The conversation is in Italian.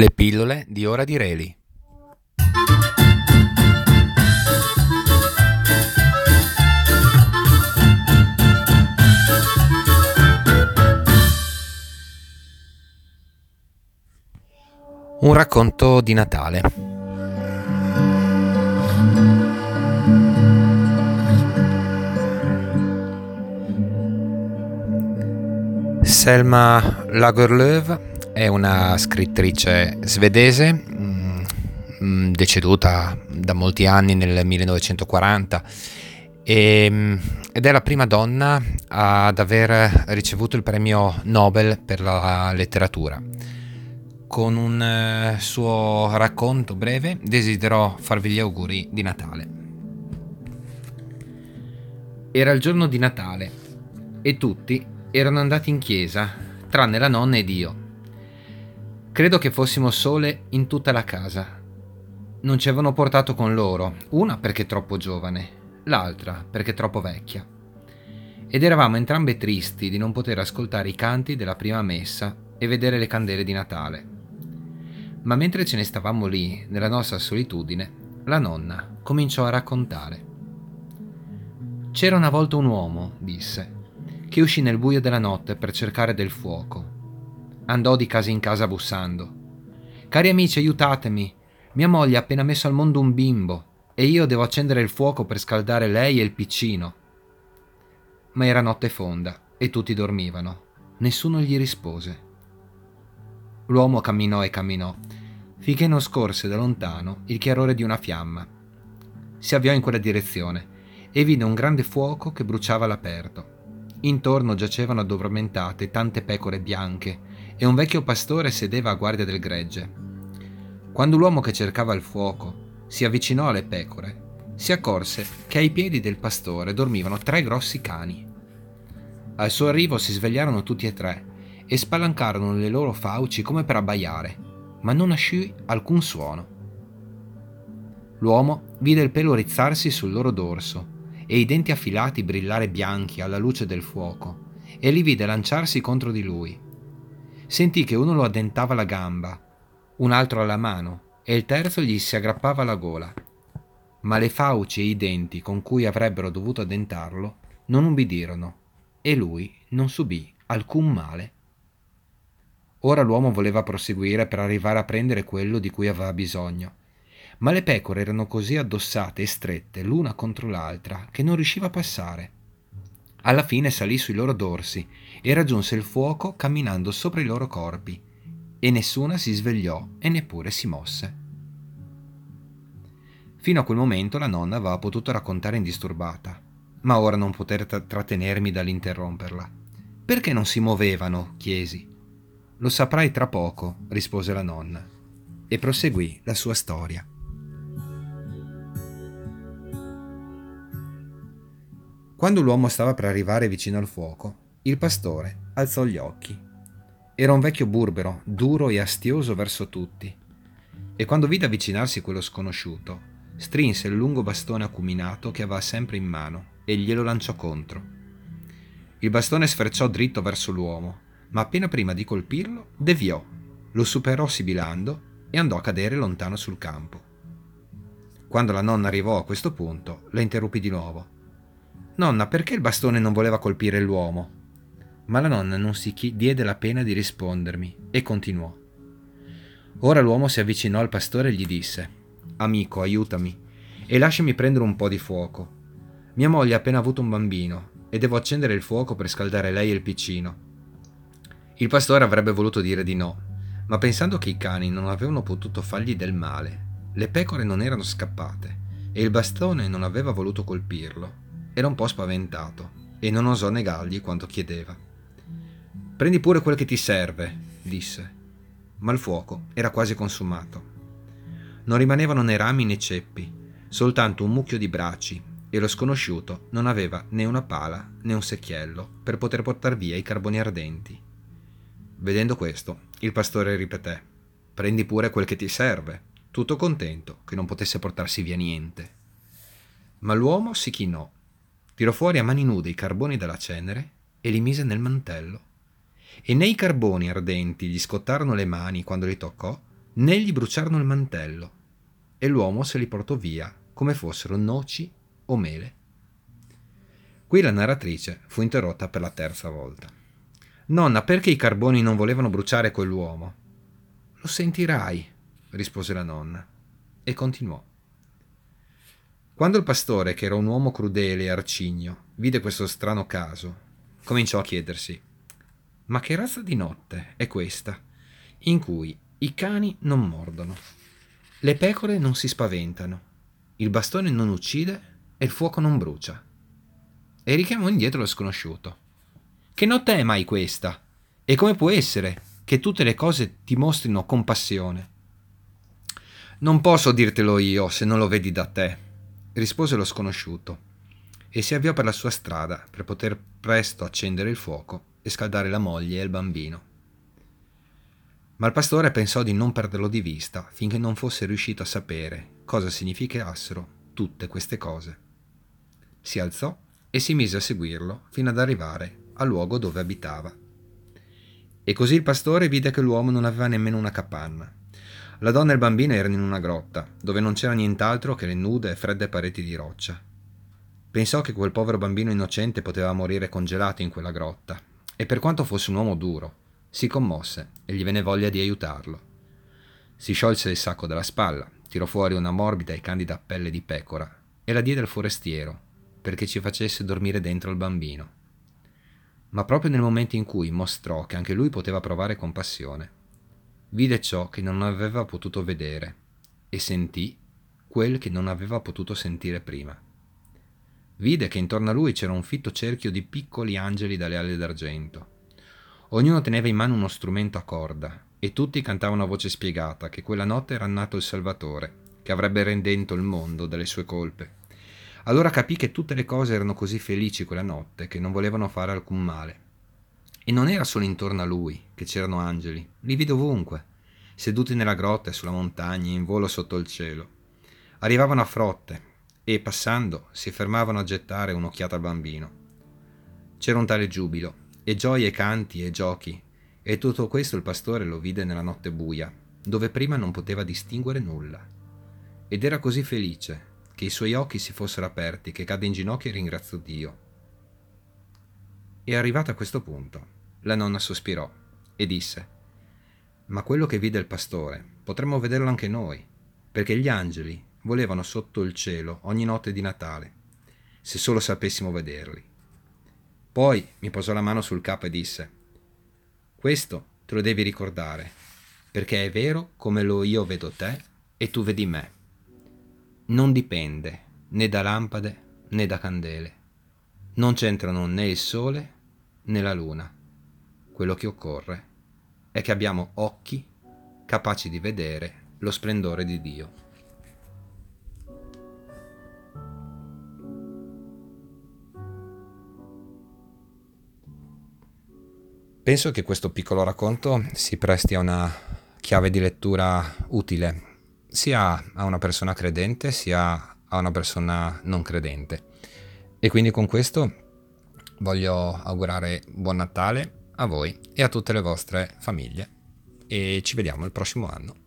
Le pillole di Ora di Reli. Un racconto di Natale. Selma Lagerlöf è una scrittrice svedese mm, mm, deceduta da molti anni nel 1940 e, mm, ed è la prima donna ad aver ricevuto il premio Nobel per la letteratura. Con un eh, suo racconto breve desidero farvi gli auguri di Natale. Era il giorno di Natale e tutti erano andati in chiesa, tranne la nonna ed io. Credo che fossimo sole in tutta la casa. Non ci avevano portato con loro, una perché troppo giovane, l'altra perché troppo vecchia. Ed eravamo entrambe tristi di non poter ascoltare i canti della prima messa e vedere le candele di Natale. Ma mentre ce ne stavamo lì, nella nostra solitudine, la nonna cominciò a raccontare. C'era una volta un uomo, disse, che uscì nel buio della notte per cercare del fuoco Andò di casa in casa bussando. Cari amici, aiutatemi. Mia moglie ha appena messo al mondo un bimbo e io devo accendere il fuoco per scaldare lei e il piccino. Ma era notte fonda e tutti dormivano. Nessuno gli rispose. L'uomo camminò e camminò, finché non scorse da lontano il chiarore di una fiamma. Si avviò in quella direzione e vide un grande fuoco che bruciava all'aperto. Intorno giacevano addormentate tante pecore bianche e un vecchio pastore sedeva a guardia del gregge. Quando l'uomo che cercava il fuoco si avvicinò alle pecore, si accorse che ai piedi del pastore dormivano tre grossi cani. Al suo arrivo si svegliarono tutti e tre e spalancarono le loro fauci come per abbaiare, ma non uscì alcun suono. L'uomo vide il pelo rizzarsi sul loro dorso e i denti affilati brillare bianchi alla luce del fuoco, e li vide lanciarsi contro di lui sentì che uno lo addentava la gamba, un altro alla mano e il terzo gli si aggrappava alla gola. Ma le fauci e i denti con cui avrebbero dovuto addentarlo non ubbidirono e lui non subì alcun male. Ora l'uomo voleva proseguire per arrivare a prendere quello di cui aveva bisogno, ma le pecore erano così addossate e strette l'una contro l'altra che non riusciva a passare. Alla fine salì sui loro dorsi e raggiunse il fuoco camminando sopra i loro corpi, e nessuna si svegliò e neppure si mosse. Fino a quel momento la nonna aveva potuto raccontare indisturbata, ma ora non poter tra- trattenermi dall'interromperla. Perché non si muovevano? chiesi. Lo saprai tra poco, rispose la nonna, e proseguì la sua storia. Quando l'uomo stava per arrivare vicino al fuoco, il pastore alzò gli occhi. Era un vecchio burbero, duro e astioso verso tutti. E quando vide avvicinarsi quello sconosciuto, strinse il lungo bastone acuminato che aveva sempre in mano e glielo lanciò contro. Il bastone sferciò dritto verso l'uomo, ma appena prima di colpirlo, deviò, lo superò sibilando e andò a cadere lontano sul campo. Quando la nonna arrivò a questo punto, la interruppì di nuovo. Nonna, perché il bastone non voleva colpire l'uomo? ma la nonna non si diede la pena di rispondermi e continuò. Ora l'uomo si avvicinò al pastore e gli disse, Amico, aiutami e lasciami prendere un po' di fuoco. Mia moglie ha appena avuto un bambino e devo accendere il fuoco per scaldare lei e il piccino. Il pastore avrebbe voluto dire di no, ma pensando che i cani non avevano potuto fargli del male, le pecore non erano scappate e il bastone non aveva voluto colpirlo, era un po' spaventato e non osò negargli quanto chiedeva. Prendi pure quel che ti serve, disse. Ma il fuoco era quasi consumato. Non rimanevano né rami né ceppi, soltanto un mucchio di braci, e lo sconosciuto non aveva né una pala né un secchiello per poter portar via i carboni ardenti. Vedendo questo, il pastore ripeté: Prendi pure quel che ti serve, tutto contento che non potesse portarsi via niente. Ma l'uomo si chinò, tirò fuori a mani nude i carboni dalla cenere e li mise nel mantello e né i carboni ardenti gli scottarono le mani quando li toccò, né gli bruciarono il mantello, e l'uomo se li portò via come fossero noci o mele. Qui la narratrice fu interrotta per la terza volta. Nonna, perché i carboni non volevano bruciare quell'uomo? Lo sentirai, rispose la nonna, e continuò. Quando il pastore, che era un uomo crudele e arcigno, vide questo strano caso, cominciò a chiedersi: Ma che razza di notte è questa, in cui i cani non mordono, le pecore non si spaventano, il bastone non uccide e il fuoco non brucia? E richiamò indietro lo sconosciuto. Che notte è mai questa? E come può essere che tutte le cose ti mostrino compassione? Non posso dirtelo io se non lo vedi da te, rispose lo sconosciuto e si avviò per la sua strada per poter presto accendere il fuoco e scaldare la moglie e il bambino. Ma il pastore pensò di non perderlo di vista finché non fosse riuscito a sapere cosa significassero tutte queste cose. Si alzò e si mise a seguirlo fino ad arrivare al luogo dove abitava. E così il pastore vide che l'uomo non aveva nemmeno una capanna la donna e il bambino erano in una grotta, dove non c'era nient'altro che le nude e fredde pareti di roccia. Pensò che quel povero bambino innocente poteva morire congelato in quella grotta, e per quanto fosse un uomo duro, si commosse e gli venne voglia di aiutarlo. Si sciolse il sacco dalla spalla, tirò fuori una morbida e candida pelle di pecora e la diede al forestiero perché ci facesse dormire dentro il bambino. Ma proprio nel momento in cui mostrò che anche lui poteva provare compassione, vide ciò che non aveva potuto vedere e sentì quel che non aveva potuto sentire prima. Vide che intorno a lui c'era un fitto cerchio di piccoli angeli dalle ali d'argento. Ognuno teneva in mano uno strumento a corda e tutti cantavano a voce spiegata che quella notte era nato il Salvatore, che avrebbe rendento il mondo dalle sue colpe. Allora capì che tutte le cose erano così felici quella notte che non volevano fare alcun male e non era solo intorno a lui che c'erano angeli, li vide ovunque, seduti nella grotta e sulla montagna, in volo sotto il cielo. Arrivavano a frotte e, passando, si fermavano a gettare un'occhiata al bambino. C'era un tale giubilo, e gioie e canti e giochi, e tutto questo il pastore lo vide nella notte buia, dove prima non poteva distinguere nulla. Ed era così felice che i suoi occhi si fossero aperti che cadde in ginocchio e ringraziò Dio e arrivata a questo punto, la nonna sospirò e disse Ma quello che vide il pastore potremmo vederlo anche noi, perché gli angeli volevano sotto il cielo ogni notte di Natale, se solo sapessimo vederli. Poi mi posò la mano sul capo e disse Questo te lo devi ricordare, perché è vero come lo io vedo te e tu vedi me. Non dipende né da lampade né da candele. Non c'entrano né il sole nella luna. Quello che occorre è che abbiamo occhi capaci di vedere lo splendore di Dio. Penso che questo piccolo racconto si presti a una chiave di lettura utile sia a una persona credente sia a una persona non credente. E quindi con questo voglio augurare buon Natale a voi e a tutte le vostre famiglie e ci vediamo il prossimo anno.